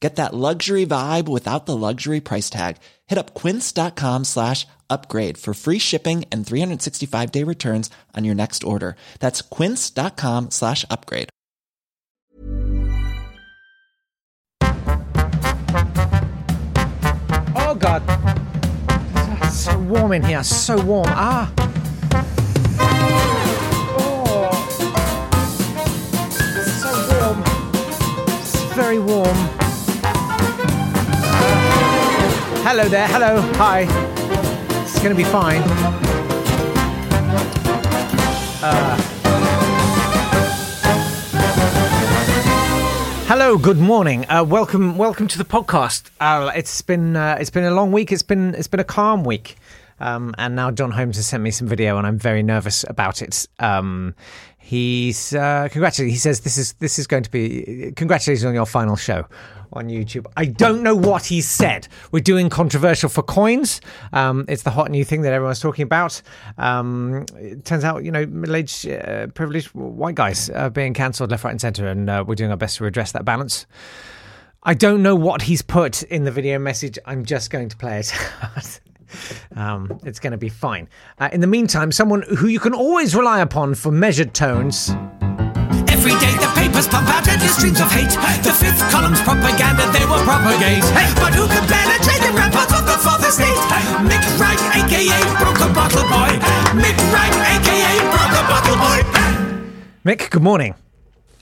Get that luxury vibe without the luxury price tag. Hit up quince.com slash upgrade for free shipping and 365 day returns on your next order. That's quince.com slash upgrade. Oh god. It's so warm in here, so warm. Ah. Oh. So warm. Very warm. Hello there, hello, hi. It's gonna be fine. Hello, good morning. Uh, welcome, welcome to the podcast. Uh, it's been uh, it's been a long week. It's been it's been a calm week, um, and now John Holmes has sent me some video, and I'm very nervous about it. Um, he's uh, congratulated. He says this is this is going to be congratulations on your final show on YouTube. I don't know what he said. We're doing controversial for coins. Um, it's the hot new thing that everyone's talking about. Um, it turns out, you know, middle-aged, uh, privileged white guys are being cancelled left, right, and centre, and uh, we're doing our best to address that balance. I don't know what he's put in the video message. I'm just going to play it. um, it's going to be fine. Uh, in the meantime, someone who you can always rely upon for measured tones. Every day the papers pump out endless streams of hate. The fifth column's propaganda they will propagate. But who can penetrate the ramparts of the fourth estate? Mick Wright, aka Broken Bottle Boy. Mick Wright, aka Broken Bottle Boy. Mick, good morning.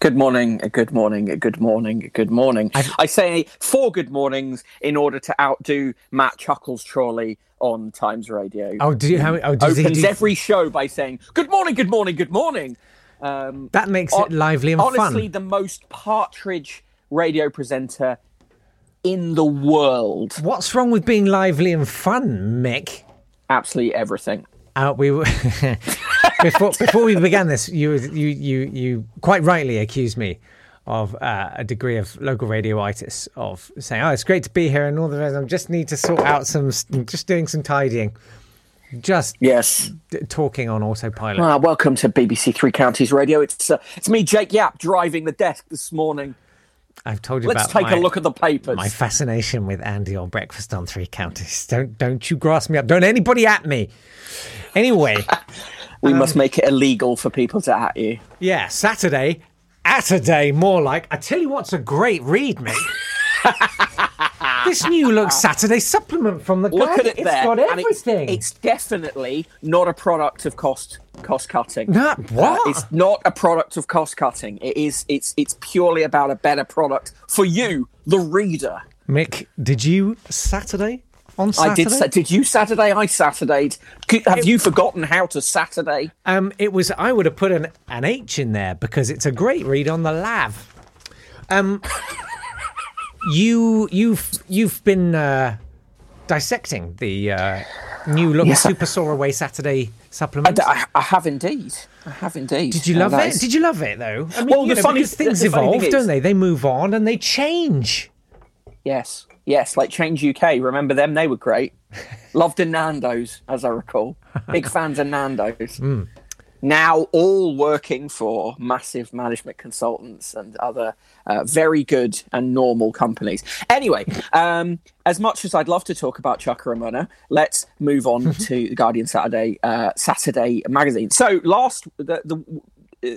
Good morning, good morning, good morning, good morning. I say four good mornings in order to outdo Matt Chuckles Chorley on Times Radio. Oh, do you? How? Oh, does he Opens do- every show by saying "Good morning, good morning, good morning." Um, That makes it lively and honestly, fun. Honestly, the most partridge radio presenter in the world. What's wrong with being lively and fun, Mick? Absolutely everything. Uh, we were before before we began this. You you you you quite rightly accused me of uh, a degree of local radioitis of saying, "Oh, it's great to be here," and all the rest. I just need to sort out some, just doing some tidying, just Yes. d- talking on autopilot. Ah, welcome to BBC Three Counties Radio. It's uh, it's me, Jake Yapp, driving the desk this morning. I've told you Let's about take my, a look at the papers. my fascination with Andy on Breakfast on Three Counties. Don't don't you grasp me up. Don't anybody at me. Anyway. we Um, must make it illegal for people to at you. Yeah, Saturday. Saturday, more like. I tell you what's a great read, mate. this new look Saturday supplement from the Look at Guardian. it It's there. got everything. it's definitely not a product of cost cost cutting. Nah, what? Uh, it's not a product of cost cutting. It is. It's it's purely about a better product for you, the reader. Mick, did you Saturday on Saturday? I did. Did you Saturday? I Saturdayed. Have you forgotten how to Saturday? Um, it was. I would have put an an H in there because it's a great read on the lav. Um, you you've you've been uh, dissecting the uh, new look I- Super Soar Away Saturday supplement. I, I have indeed. I have indeed. Did you Uh, love it? is- Did you love it though? I mean, Well, the know, funny- things the funny evolve, don't is- they? They move on and they change. Yes, yes, like Change UK. Remember them? They were great. Loved the Nando's, as I recall. Big fans of Nando's. Hmm. Now all working for massive management consultants and other uh, very good and normal companies. Anyway, um, as much as I'd love to talk about Chuka Umunna, let's move on to the Guardian Saturday uh, Saturday magazine. So last the, the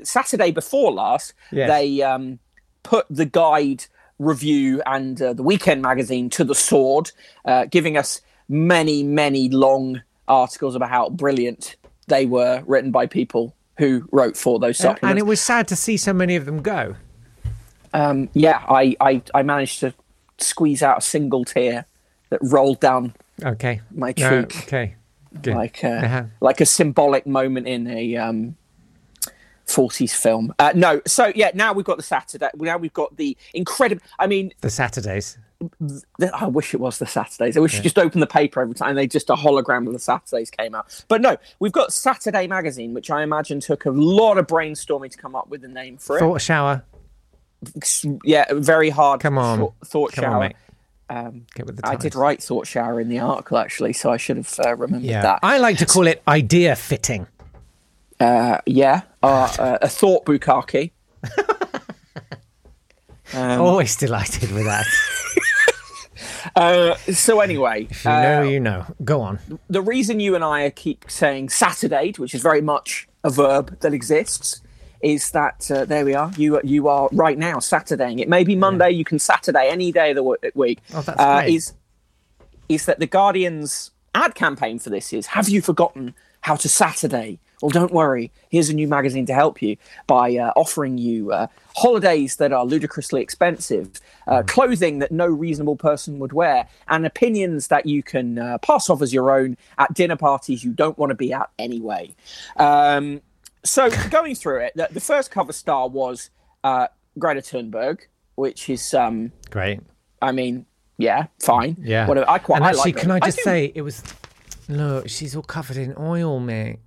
uh, Saturday before last, Yes. they um, put the guide review and uh, the weekend magazine to the sword, uh, giving us many, many long articles about how brilliant they were, written by people who wrote for those And- supplements. and it was sad to see so many of them go. um, yeah, I, I I managed to squeeze out a single tear that rolled down Okay. My No, cheek. okay. Good. like a, Uh-huh. like a symbolic moment in a um, 40s film. Uh, no, so yeah, now we've got the Saturday. Now we've got the incredible. I mean, The Saturdays. The, I wish it was the Saturdays. I wish you just opened the paper every time they just a hologram of the Saturdays came out. But no, we've got Saturday Magazine, which I imagine took a lot of brainstorming to come up with a name for it. Thought shower. Yeah, very hard. Come on. thought, thought Come shower. mate. um, the I did write thought shower in the article actually, so I should have uh, remembered Yeah. that. I like to call it idea fitting. Uh, yeah, uh, uh, a thought bukkake. Um, Always delighted with that. Uh, so anyway, If you know, you know. Go on. the reason you and I keep saying Saturday, which is very much a verb that exists, is that uh, there we are. You you are right now Saturdaying. It may be Monday. You can Saturday any day of the w- week. Oh, that's uh, great. Is is that the Guardian's ad campaign for this is Have you forgotten how to Saturday? Well, don't worry. Here's a new magazine to help you by uh, offering you uh, holidays that are ludicrously expensive, uh, clothing that no reasonable person would wear, and opinions that you can uh, pass off as your own at dinner parties you don't want to be at anyway. Um, so, going through it, the, the first cover star was uh, Greta Thunberg, which is, um, Great. I mean, yeah, fine. Yeah. Whatever. I quite And I actually, like can it. I just do- say, it was. Look, she's all covered in oil, mate.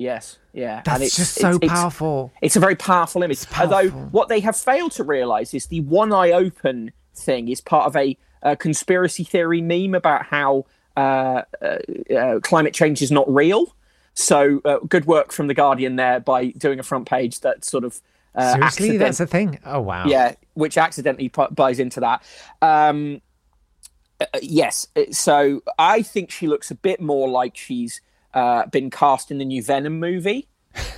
Yes, yeah. That's and it's, just so it's, it's- powerful. It's a very powerful image. Although what they have failed to realise is the one eye open thing is part of a, uh conspiracy theory meme about how uh, uh, uh, climate change is not real. So uh, good work from the Guardian there by doing a front page that sort of uh, Seriously, accident- that's a thing. Oh wow. yeah, which accidentally pu- buys into that. Um, uh, yes, so I think she looks a bit more like she's uh, been cast in the new Venom movie,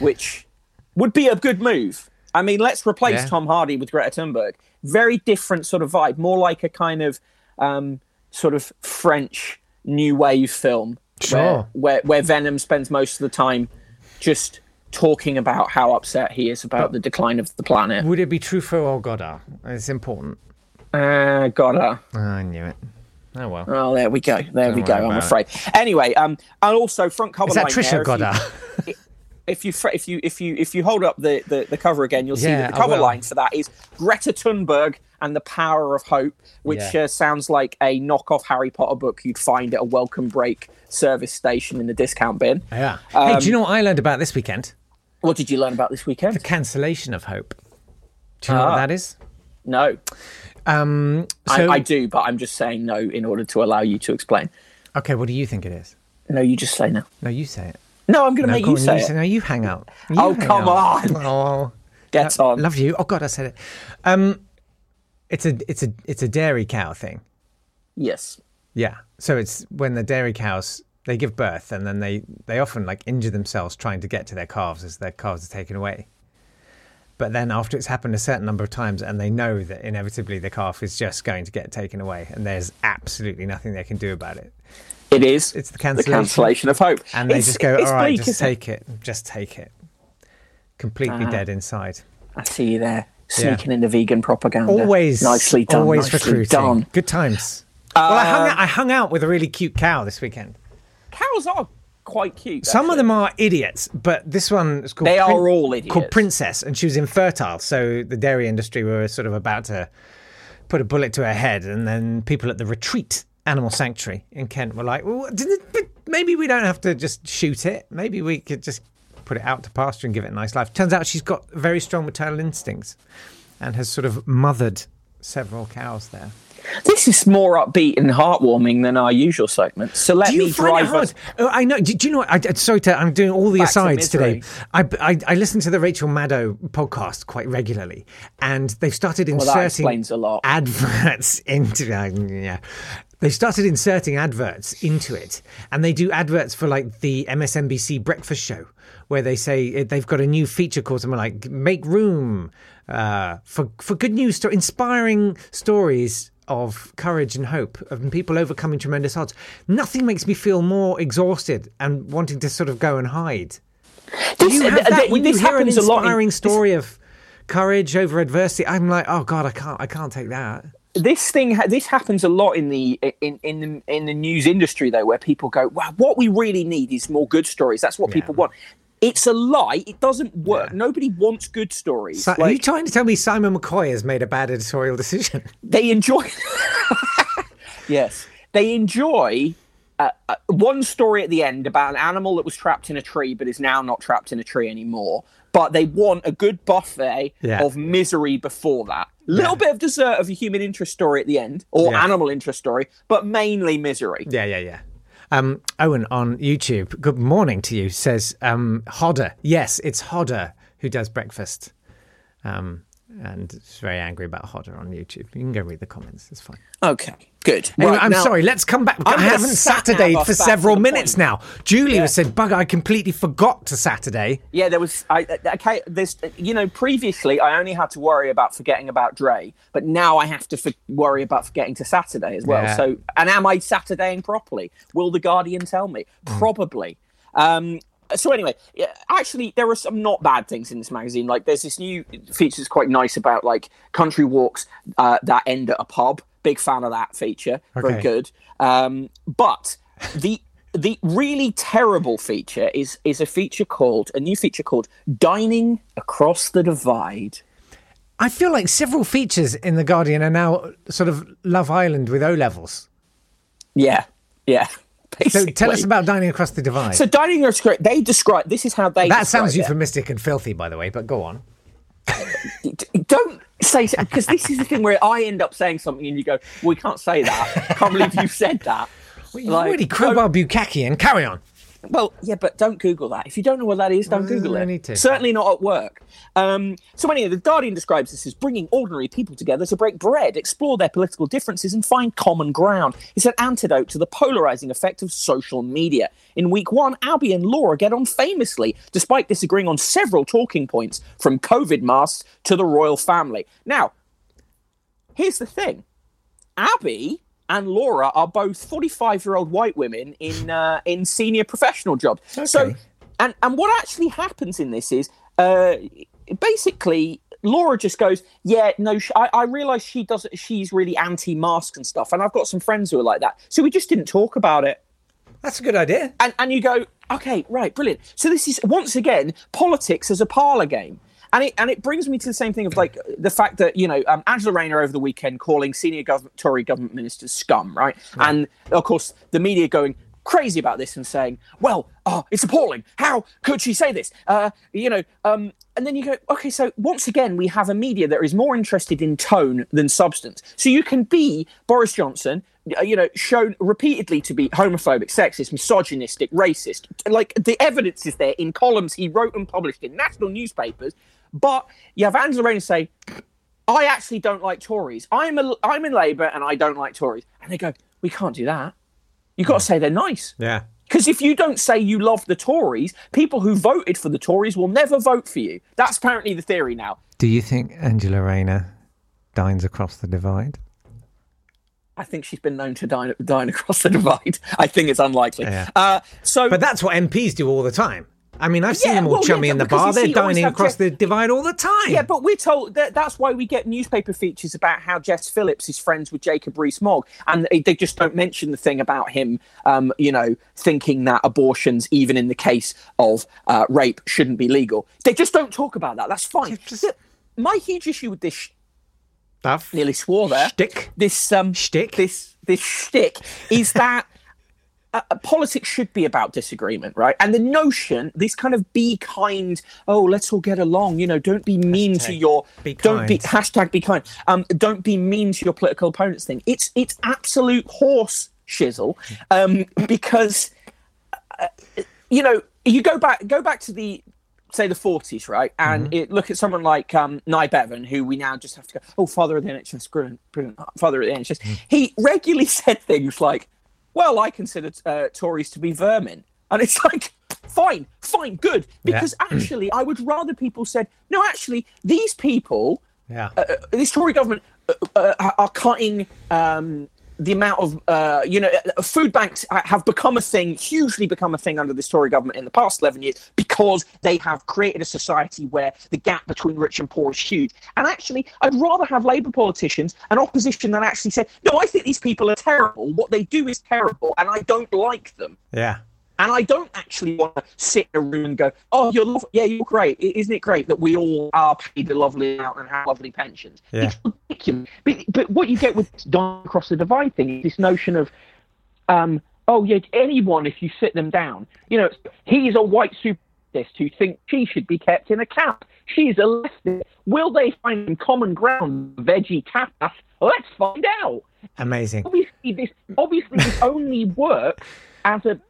which would be a good move. I mean, let's replace Yeah. Tom Hardy with Greta Thunberg. Very different sort of vibe, more like a kind of um, sort of French new wave film, Sure. where, where where Venom spends most of the time just talking about how upset he is about the decline of the planet. Would it be Truffaut or Godard? It's important. Uh, gotta. I knew it. Oh well. Oh, there we go. There we Don't go. I'm about afraid. Anyway, um, and also front cover Is that line Trisha there, if you- Goddard? If you, if you if you if you hold up the, the, the cover again, you'll see Yeah, that the cover line for that is Greta Thunberg and the Power of Hope, which Yeah. uh, sounds like a knockoff Harry Potter book you'd find at a welcome break service station in the discount bin. Yeah. Um, hey, do you know what I learned about this weekend? What did you learn about this weekend? The cancellation of hope. Do you know Ah. what that is? No, Um. So, I, I do, but I'm just saying no in order to allow you to explain. Okay. What do you think it is? No, you just say no. No, you say it. No, I'm going to No, make you on, say you it. say, no, you hang out. You Oh, hang come out. on. Oh, Get on. love you. Oh God, I said it. Um, it's a it's a it's a dairy cow thing. Yes. Yeah. So it's when the dairy cows they give birth and then they they often like injure themselves trying to get to their calves as their calves are taken away. But then after it's happened a certain number of times and they know that inevitably the calf is just going to get taken away and there's absolutely nothing they can do about it. It is. It's the the cancellation. cancellation of hope. And they It's- just go, all right, bleak, just isn't it?" take it. Just take it. Completely Ah. dead inside. I see you there, sneaking in the vegan propaganda. Always, nicely done. always nicely recruiting. done. Good times. well, I Uh, hung, out, I hung out with a really cute cow this weekend. Cows are quite cute. Some of them are idiots, but this one is called. They are all idiots. Called Princess, and she was infertile. So the dairy industry were sort of about to put a bullet to her head, and then people at the Retreat Animal Sanctuary in Kent were like, "Well, didn't it- but maybe we don't have to just shoot it. Maybe we could just put it out to pasture and give it a nice life." Turns out she's got very strong maternal instincts, and has sort of mothered several cows there. This is more upbeat and heartwarming than our usual segments. So let me drive us. Oh, I know. Do, do you know what? I, sorry to. I'm doing all the Back to asides today. I, I I listen to the Rachel Maddow podcast quite regularly, and they've started inserting lot. adverts into. Uh, yeah, they started inserting adverts into it, and they do adverts for like the MSNBC breakfast show. Where they say uh, they've got a new feature called something like "Make Room uh, for for Good News, sto- inspiring stories of courage and hope of people overcoming tremendous odds. Nothing makes me feel more exhausted and wanting to sort of go and hide Do This- you have that th- when this you hear an lot in- inspiring this- story of courage over adversity? I'm like, oh god, I can't, I can't take that. this thing this happens a lot in the in in the, in the news industry though where people go wow what we really need is more good stories that's what people want it's a lie it doesn't work nobody wants good stories So, are you trying to tell me Simon McCoy has made a bad editorial decision? they enjoy yes they enjoy uh, uh, one story at the end about an animal that was trapped in a tree but is now not trapped in a tree anymore but they want a good buffet Yeah. of misery before that little bit of dessert of a human interest story at the end or Yeah. animal interest story but mainly misery Yeah, yeah, yeah. Um, Owen on YouTube, good morning to you, says um, Hodder. Yes, it's Hodder who does breakfast. Um, and is very angry about Hodder on YouTube. You can go read the comments, it's fine. Okay, good. Anyway, Right, I'm now- sorry, let's come back. I gonna haven't sat Saturday for several minutes point. now. Julia Yeah. said, Bugger, I completely forgot to Saturday. Yeah, there was. I okay. There's, you know, previously I only had to worry about forgetting about Dre, but now I have to for, worry about forgetting to Saturday as well. Yeah. So, and am I Saturdaying properly? Will the Guardian tell me? Hmm. Probably. Um, so anyway, actually, there are some not bad things in this magazine. Like, there's this new feature that's quite nice about like country walks uh, that end at a pub. Big fan of that feature. Very good. Um, but the the really terrible feature is is a feature called a new feature called dining across the divide. I feel like several features in The Guardian are now sort of Love Island with O levels. Yeah, yeah. So tell us about Dining Across the Divide. So dining across they describe this is how they that sounds it. euphemistic and filthy, by the way, but go on. Don't say because this is the thing where I end up saying something and you go, "Well, we can't say that." I can't believe you said that. Well, you Like, already crowbar Bukkake and carry on. Well, yeah, but don't Google that. If you don't know what that is, don't Well, Google it. need to. Certainly not at work. Um, so anyway, the Guardian describes this as bringing ordinary people together to break bread, explore their political differences, and find common ground. It's an antidote to the polarizing effect of social media. In week one, Albie and Laura get on famously, despite disagreeing on several talking points, from COVID masks to the royal family. Now, here's the thing. Abby and Laura are both 45 year old white women in uh, in senior professional jobs. So, and and what actually happens in this is uh, basically Laura just goes, yeah, no, sh- I, I realize she doesn't. She's really anti mask and stuff, and I've got some friends who are like that. So we just didn't talk about it. That's a good idea. And and you go, okay, right, brilliant. So this is once again politics as a parlor game. And it, and it brings me to the same thing of like the fact that you know um, Angela Rayner over the weekend calling senior government, Tory government ministers scum, right? And of course the media going crazy about this and saying, well, oh, it's appalling. How could she say this? Uh, you know, um, and then you go, okay, so once again we have a media that is more interested in tone than substance. So you can be Boris Johnson, uh, you know, shown repeatedly to be homophobic, sexist, misogynistic, racist. Like the evidence is there in columns he wrote and published in national newspapers. But you have Angela Rayner say, I actually don't like Tories. I'm a, I'm in Labour and I don't like Tories. And they go, we can't do that. You've got to say they're nice. Yeah. Because if you don't say you love the Tories, people who voted for the Tories will never vote for you. That's apparently the theory now. Do you think Angela Rayner dines across the divide? I think she's been known to dine, dine across the divide. I think it's unlikely. Yeah. Uh, so, But that's what MPs do all the time. I mean, I've seen Yeah, them all well, yeah, chummy in the bar. They're dining across Jeff- the divide all the time. Yeah, but we're told that that's why we get newspaper features about how Jess Phillips is friends with Jacob Rees-Mogg, and they, they just don't mention the thing about him, um, you know, thinking that abortions, even in the case of uh, rape, shouldn't be legal. They just don't talk about that. That's fine. just- My huge issue with this sh- stuff. nearly swore there. Shtick. This um, Shtick. This this shtick is that. Uh, uh, politics should be about disagreement, right? And the notion, this kind of be kind, oh, let's all get along, you know, don't be mean to your, be don't be hashtag be kind, um, don't be mean to your political opponents thing. It's it's absolute horse shizzle, um, because uh, you know you go back go back to the say the 40s, right? And Mm-hmm. it, look at someone like um, Nye Bevan, who we now just have to go, oh, father of the NHS, brilliant, brilliant, father of the NHS. Mm. He regularly said things like, well, I consider uh, Tories to be vermin. And it's like, fine, fine, good. Because actually, I would rather people said, no, actually, these people, Yeah. uh, this Tory government uh, uh, are cutting um, the amount of uh, you know uh, food banks have become a thing, hugely become a thing under this Tory government in the past eleven years because they have created a society where the gap between rich and poor is huge. And actually, I'd rather have Labour politicians and opposition that actually say, no, I think these people are terrible. What they do is terrible, and I don't like them. Yeah. And I don't actually want to sit in a room and go, "Oh, you're lovely. yeah, you're great. Isn't it great that we all are paid a lovely amount and have lovely pensions?" Yeah. It's ridiculous. But, but what you get with Don across the divide thing is this notion of, um, "Oh, yeah, anyone if you sit them down." You know, he's a white supremacist who thinks she should be kept in a cap. She's a leftist. Will they find common ground? Veggie tapas? Let's find out Amazing. obviously this obviously this only works as a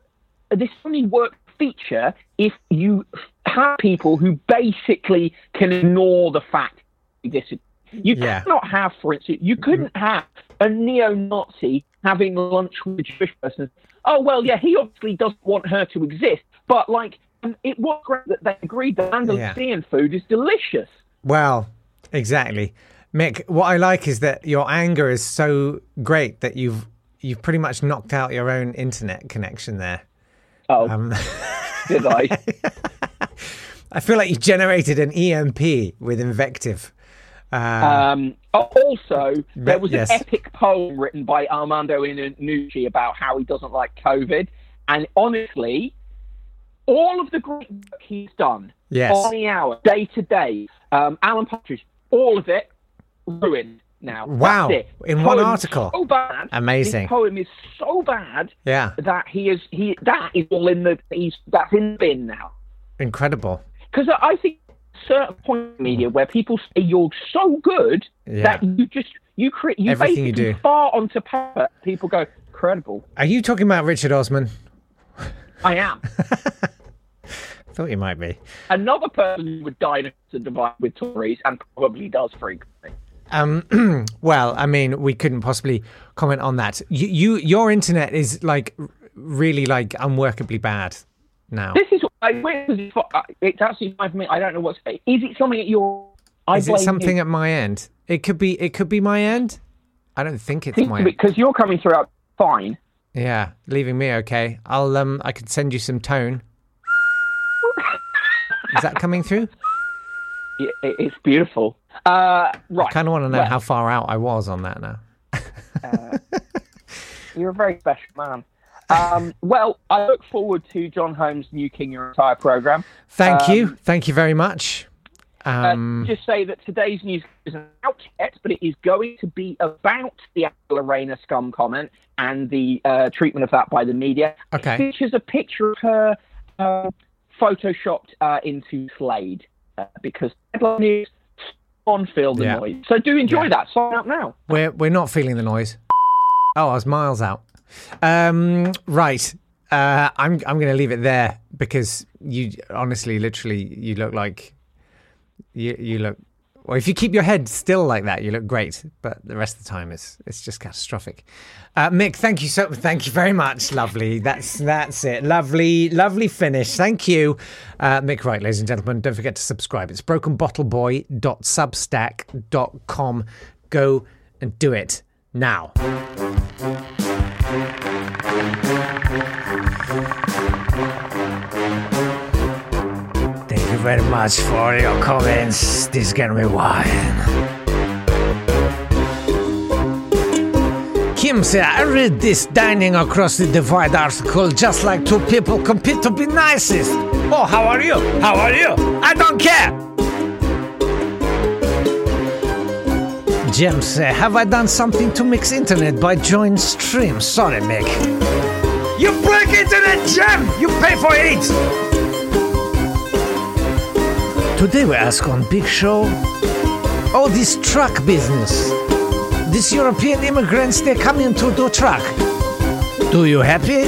this only works feature if you have people who basically can ignore the fact this you Yeah. cannot have for instance you couldn't have a neo-nazi having lunch with a jewish person oh well yeah he obviously doesn't want her to exist but like um, it was great that they agreed that Andalusian food is delicious Well, exactly. Mick, what I like is that your anger is so great that you've you've pretty much knocked out your own internet connection there. Oh Um, did i I feel like you generated an EMP with invective. Uh, Um, also, there was yes. an epic poem written by Armando Iannucci about how he doesn't like COVID. And honestly, all of the great work he's done Yes. on the hour, Day Today, um, Alan Partridge, all of it ruined now. Wow. In one Poem's article. So bad. Amazing. This poem is so bad yeah, that he is he that is all in the he's that's in the bin now incredible. because I think certain point in media where people say you're so good Yeah. that you just you create you Everything you do. far onto paper. People go credible. Are you talking about Richard Osman? I am Thought you might be. another person who would die to divide with Tories and probably does frequently. Um, well, I mean, we couldn't possibly comment on that. You, you your internet is like really like unworkably bad now. This is I wait, it's actually five minutes. I don't know what's. Is it something at your? I Is it something you. at my end? It could be. It could be my end. I don't think it's my end. because you're coming through out fine. Yeah, leaving me okay. I'll um, I could send you some tone. Is that coming through? It, it- it's beautiful. Uh, right. Kind of want to know Well, how far out I was on that now. You're a very special man. Um, well, I look forward to John Holmes' New King Your Entire program. Thank Um, you, thank you very much. Uh, Um, just say that today's news isn't out yet, but it is going to be about the Lorena scum comment and the uh, treatment of that by the media. Okay. It features a picture of her uh, photoshopped uh, into Slade uh, because headline news on feel the Yeah. noise. So do enjoy Yeah. that. Sign up now. We're we're not feeling the noise. Oh, I was miles out. Um, right. Uh, I'm I'm going to leave it there because you honestly, literally, you look like you you look. Well, if you keep your head still like that, you look great. But the rest of the time, it's it's just catastrophic. Uh, Mick, thank you so thank you very much. Lovely. That's that's it. Lovely, lovely finish. Thank you, uh, Mick. Right, ladies and gentlemen, don't forget to subscribe. It's brokenbottleboy.substack.com. Go and do it now. Very much for your comments. This is gonna be wine. Kim said, I read this Dining Across the Divide article just like two people compete to be nicest. Oh, how are you? How are you? I don't care. Jem said, Have I done something to Mick's internet by join stream? Sorry, Mick. You break internet, Jem! You pay for it! Today we ask on Big Show all this truck business. These European immigrants, they're coming to do truck. Do you happy?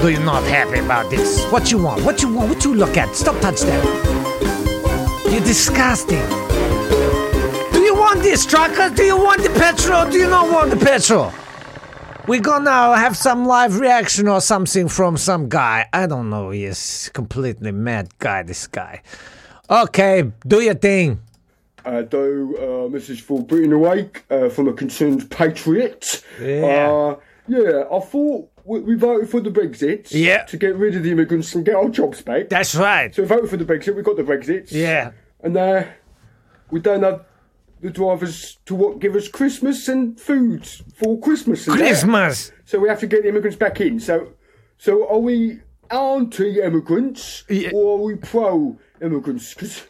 Do you not happy about this? What you want? What you want? What you look at? Stop touch that. You're disgusting. Do you want this truckers? Do you want the petrol? Do you not want the petrol? We're gonna have some live reaction or something from some guy. I don't know. He's completely mad guy, this guy. Okay, do your thing. I do uh, message for Britain Awake uh, from a concerned patriot. Yeah. Uh, yeah, I thought we, we voted for the Brexit. Yeah. To get rid of the immigrants and get our jobs back. That's right. so we voted for the Brexit. We got the Brexit. Yeah. And uh, we don't have the drivers to what give us Christmas and food for Christmas. That. Christmas. So we have to get the immigrants back in. So, so are we anti-immigrants Yeah. or are we pro-immigrants? Because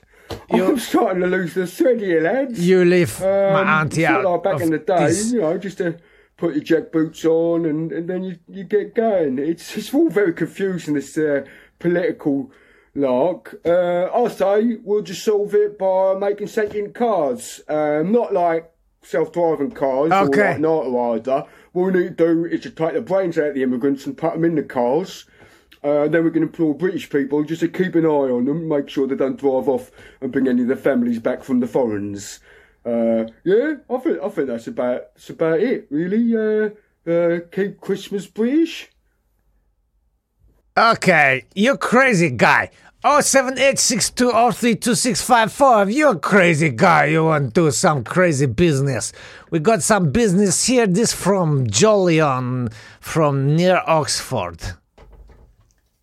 I'm starting to lose the thread here, lads. You leave Um, my auntie out. like back in the day, this. you know, just to put your jack boots on and, and then you, you get going. It's it's all very confusing, this uh, political lark. Uh, I say we'll just solve it by making sentient cars. Um, not like self-driving cars Okay. or like Knight Rider. What we need to do is to take the brains out of the immigrants and put them in the cars. Uh, then we can employ British people just to keep an eye on them, make sure they don't drive off and bring any of their families back from the foreigners. Uh, yeah, I think I think that's about that's about it, really. Uh, uh, keep Christmas British. Okay, you crazy guy. Oh seven eight six two oh three two six five four. You're a crazy guy, you want to do some crazy business. We got some business here. This from Jolyon from near Oxford.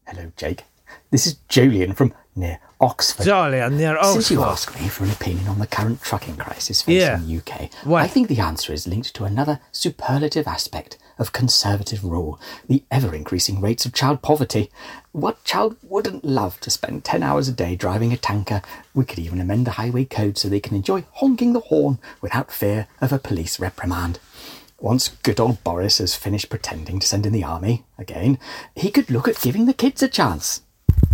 Hello, Jake. This is Julian from near Oxford. Jolyon near Oxford. Since you asked me for an opinion on the current trucking crisis facing Yeah. the UK, What? I think the answer is linked to another superlative aspect of conservative rule the ever increasing rates of child poverty. What child wouldn't love to spend 10 hours a day driving a tanker? We could even amend the highway code so they can enjoy honking the horn without fear of a police reprimand. Once good old Boris has finished pretending to send in the army again, he could look at giving the kids a chance.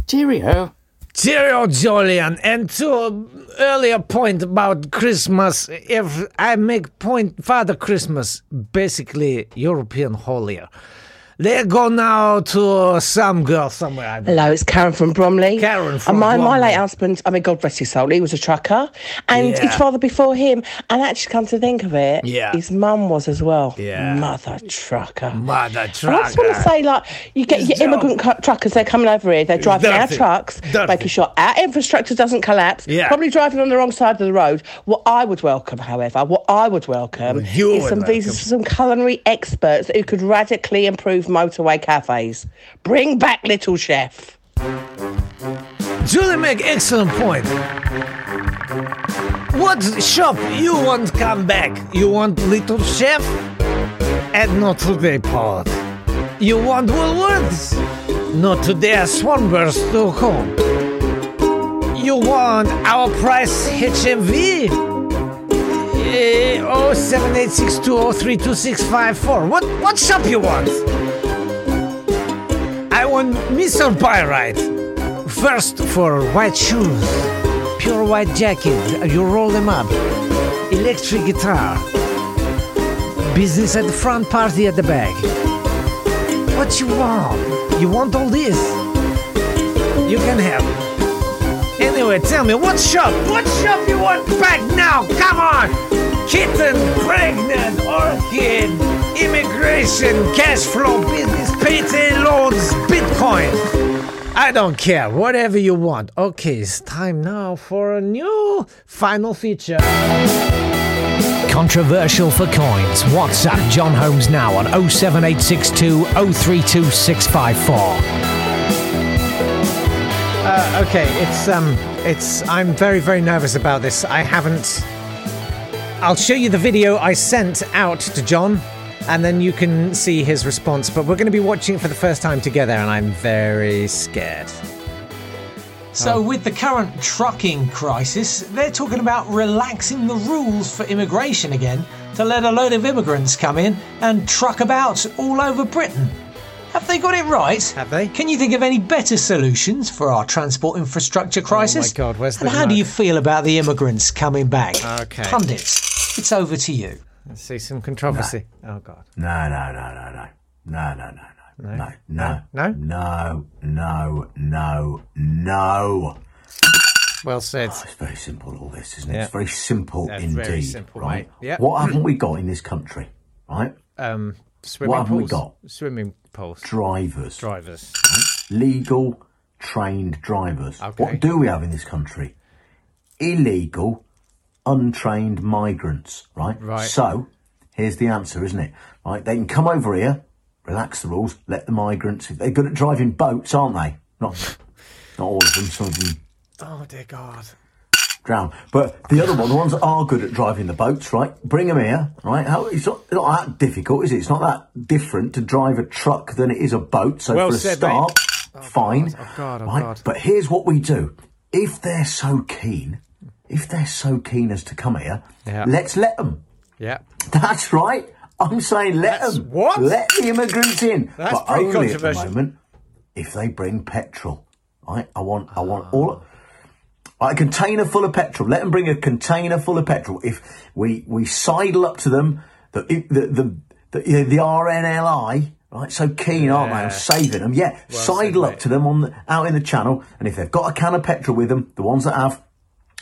Cheerio. Cheerio, Jolyon. And to earlier point about Christmas, if I make point Father Christmas, basically European holier. They go now to some girl somewhere. Hello, it's Karen from Bromley. Karen from and my, my late husband, I mean, God rest his soul, he was a trucker. And Yeah. his father before him. And actually, come to think of it, Yeah. his mum was as well. Yeah. Mother trucker. Mother And I just want to say, like, you get your immigrant cu- truckers, they're coming over here, they're driving our trucks, Dirty. making sure our infrastructure doesn't collapse, Yeah. probably driving on the wrong side of the road. What I would welcome, however, what I would welcome you is some visas for some culinary experts who could radically improve motorway cafes. Bring back Little Chef. Julie make excellent point. What shop you want come back? You want Little Chef? And not today, Pod. You want Woolworths? Not today, Swanburst.com. You want our price HMV? Eh, 07862032654. What what shop you want? Want Mr. Byrite. First for white shoes, pure white jacket, you roll them up, electric guitar, business at the front, party at the back. What you want? You want all this? You can have. Anyway, tell me, what shop? What shop you want back now? Come on! Kitten, pregnant, orchid, immigration, cash flow, business, payday loans, Bitcoin. I don't care, whatever you want. Okay, it's time now for a new final feature. Controversial for coins. WhatsApp John Holmes now on 07862 032654. Uh, okay, it's um, it's. I'm very, very nervous about this. I haven't. I'll show you the video I sent out to John, and then you can see his response. But we're going to be watching it for the first time together, and I'm very scared. So, oh. with the current trucking crisis, they're talking about relaxing the rules for immigration again to let a load of immigrants come in and truck about all over Britain. Have they got it right? Have they? Can you think of any better solutions for our transport infrastructure crisis? Oh my God, where's the? And how do you feel about the immigrants coming back? Okay. Pundits, it's over to you. Let's see some controversy. Oh God. No, no, no, no, no. No, no, no, no. No, no, No? no, no, no, no. Well said. It's very simple, all this, isn't it? Yeah. It's very simple That's indeed. very simple, right? mate. Yep. What haven't we got in this country, right? Um, swimming What haven't we got? Swimming pools. Drivers. Drivers. Legal, trained drivers. Okay. What do we have in this country? Illegal, untrained migrants, right? Right. So, Here's the answer, isn't it? Right, they can come over here, relax the rules, let the migrants. They're good at driving boats, aren't they? Not, not all of them. Some of them Oh dear God. drown. But the other one, the ones that are good at driving the boats, right? Bring them here, right? How, it's not, not that difficult, is it? It's not that different to drive a truck than it is a boat. So Well for a said, start, oh, fine. God, oh God, oh right? God. But here's what we do: if they're so keen, if they're so keen as to come here, Yeah. let's let them. Yeah. That's right. I'm saying let That's- them. what? Let the immigrants in. That's but pretty only at the moment if they bring petrol. Right? I want. I want all. A container full of petrol. Let them bring a container full of petrol. If we we sidle up to them, the the the the, the RNLI, right? So keen, aren't they, on saving them? Yeah, Well sidle said, up to them on the, out in the channel, and if they've got a can of petrol with them, the ones that have,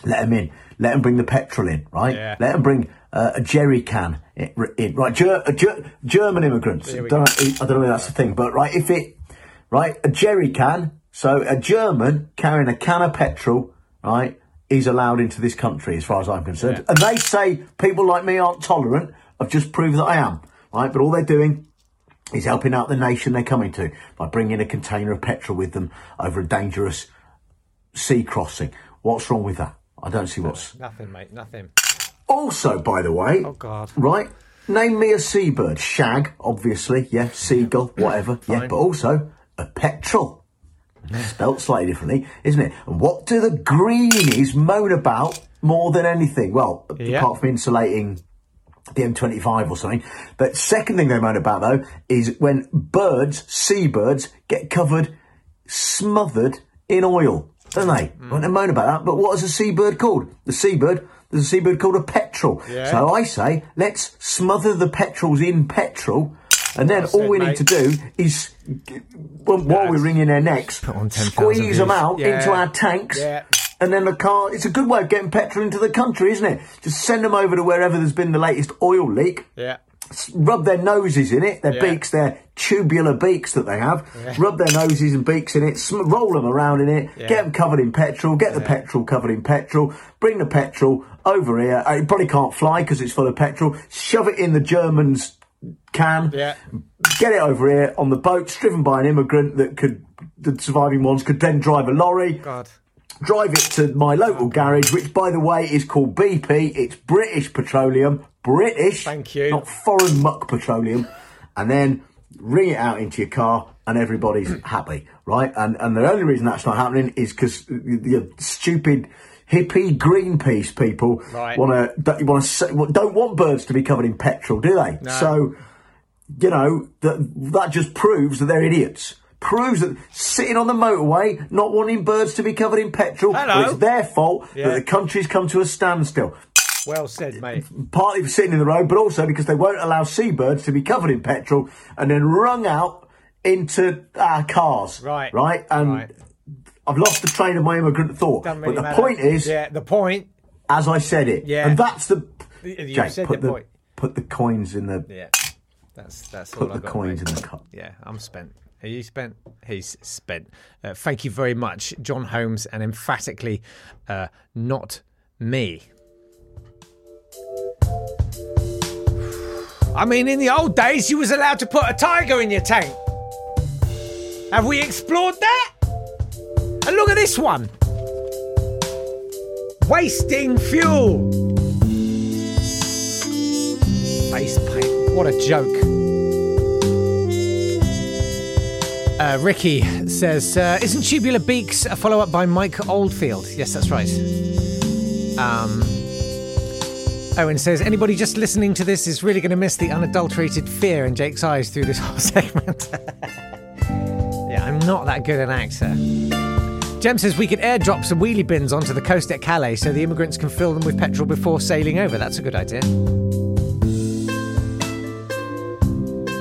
let them in. Let them bring the petrol in, right? Yeah. Let them bring uh, a jerry can in, in right? Ger- Ger- German immigrants. Don't know, I don't know if that's the thing, but right, if it, right, a jerry can. So a German carrying a can of petrol, right, is allowed into this country, as far as I'm concerned. Yeah. And they say people like me aren't tolerant. I've just proved that I am, right? But all they're doing is helping out the nation they're coming to by bringing a container of petrol with them over a dangerous sea crossing. What's wrong with that? I don't see what's. Nothing, mate. Nothing. Also, by the way, Oh God. right? Name me a seabird. Shag, obviously. Yeah, seagull, whatever. Yeah, but also a petrol. Spelt slightly differently, isn't it? And what do the greenies moan about more than anything? Well, Yeah. apart from insulating the M25 or something. But second thing they moan about though is when birds, seabirds, get covered, smothered in oil, don't they? Mm. When they moan about that. But what is a seabird called? The seabird. There's a seabird called a petrel. Yeah. So I say, let's smother the petrels in petrol, and then all said, we mate. need to do is, well, while we're wringing their necks, Put on 10,000 squeeze them out Yeah. into our tanks. Yeah. And then the car, it's a good way of getting petrol into the country, isn't it? Just send them over to wherever there's been the latest oil leak, Yeah. Rub their noses in it, their Yeah. beaks, their tubular beaks that they have, rub their noses and beaks in it, sm- roll them around in it, Yeah. get them covered in petrol, get the petrol covered in petrol, bring the petrol over here. Uh, It probably can't fly because it's full of petrol. Shove it in the Germans' can, Yeah. get it over here on the boats driven by an immigrant that could, the surviving ones could then drive a lorry God. Drive it to my local garage, which, by the way, is called BP. It's British Petroleum. British. Thank you. Not foreign muck petroleum. And then ring it out into your car and everybody's mm. happy, right? And and the only reason that's not happening is because the stupid hippie Greenpeace people Right. want to don't, want to don't want birds to be covered in petrol, do they? No. So you know, that that just proves that they're idiots. Proves that sitting on the motorway, not wanting birds to be covered in petrol, Hello. it's their fault Yeah. that the country's come to a standstill. Well said, mate. Partly for sitting in the road, but also because they won't allow seabirds to be covered in petrol and then wrung out into our cars. Right. Right? And Right. I've lost the train of my immigrant thought. Doesn't but the matter. point is, yeah, the point. as I said it, Yeah. and that's the. You Jake, said put the the, point. put the coins in the Yeah. That's that's put all I the got. coins mate. in the cup. Yeah, I'm spent. You spent? He's spent. Uh, thank you very much, John Holmes, and emphatically, uh, not me. I mean, in the old days, you was allowed to put a tiger in your tank. Have we explored that? And look at this one. Wasting fuel. Face paint. What a joke. Uh, Ricky says, uh, "Isn't Tubular Beaks a follow-up by Mike Oldfield?" Yes, that's right. Um, Owen says, "Anybody just listening to this is really going to miss the unadulterated fear in Jake's eyes through this whole segment." yeah, I'm not that good an actor. Jem says we could airdrop some wheelie bins onto the coast at Calais so the immigrants can fill them with petrol before sailing over. That's a good idea.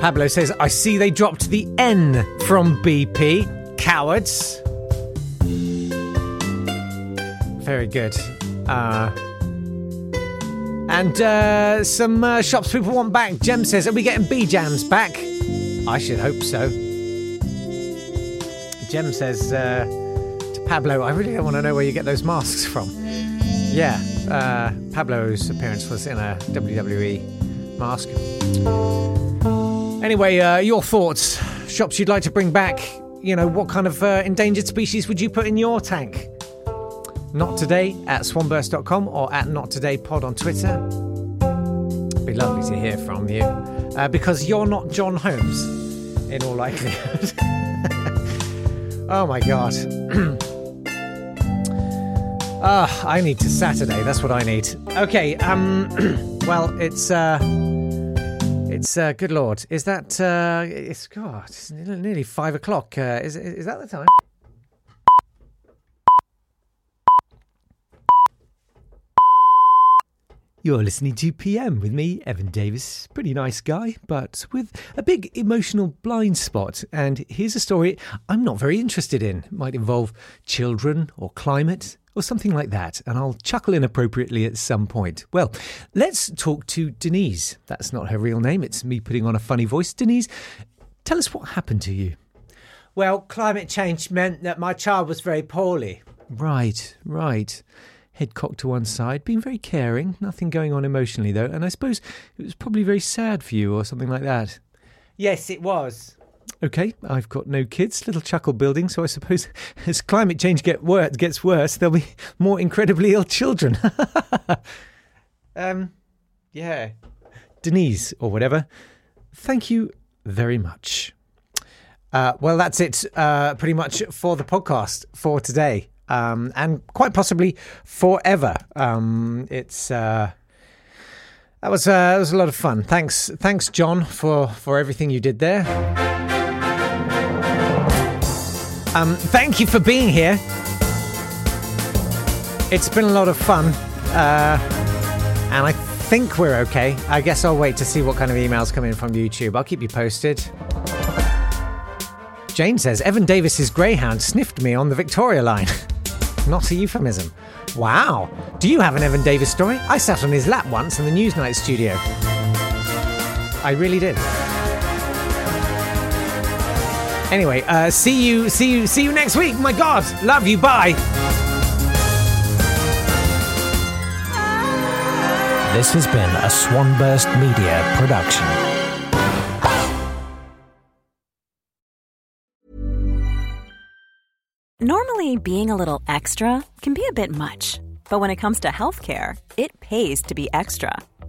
Pablo says, I see they dropped the N from BP. Cowards. Very good. Uh, and uh, some uh, shops people want back. Jem says, Are we getting Bejams back? I should hope so. Jem says uh, to Pablo, I really don't want to know where you get those masks from. Yeah, uh, Pablo's appearance was in a WWE mask. Anyway, uh, your thoughts, shops you'd like to bring back. You know, what kind of uh, endangered species would you put in your tank? Not today at swanburst.com or at not today pod on Twitter. Be lovely to hear from you uh, because you're not John Holmes, in all likelihood. oh my god. Ah, I need to Saturday. That's what I need. Okay. Um. well, it's uh. It's uh. Good lord. Is that uh? It's God. It's nearly five o'clock. Uh, is is that the time? You're listening to PM with me, Evan Davis. Pretty nice guy, but with a big emotional blind spot. And here's a story I'm not very interested in. It might involve children or climate or something like that, and I'll chuckle inappropriately at some point. Well, let's talk to Denise. That's not her real name, it's me putting on a funny voice. Denise, tell us what happened to you. Well, climate change meant that my child was very poorly. Right, right. Head cocked to one side, being very caring, nothing going on emotionally though, and I suppose it was probably very sad for you or something like that. Yes, it was. Okay, I've got no kids, little chuckle building, so I suppose as climate change get wor- gets worse, there'll be more incredibly ill children. Um, yeah. Denise, or whatever, thank you very much. Uh, well, that's it uh, pretty much for the podcast for today. Um, and quite possibly forever. Um, it's uh, that was uh, that was a lot of fun. Thanks, thanks, John, for for everything you did there. Um, thank you for being here. It's been a lot of fun, uh, and I think we're okay. I guess I'll wait to see what kind of emails come in from YouTube. I'll keep you posted. Jane says Evan Davis's greyhound sniffed me on the Victoria line. Not a euphemism. Wow. Do you have an Evan Davis story? I sat on his lap once in the Newsnight studio. I really did. Anyway, uh, see you, see you, see you next week. My God, love you. Bye. This has been a Swanburst Media production. Normally, being a little extra can be a bit much, but when it comes to healthcare, it pays to be extra.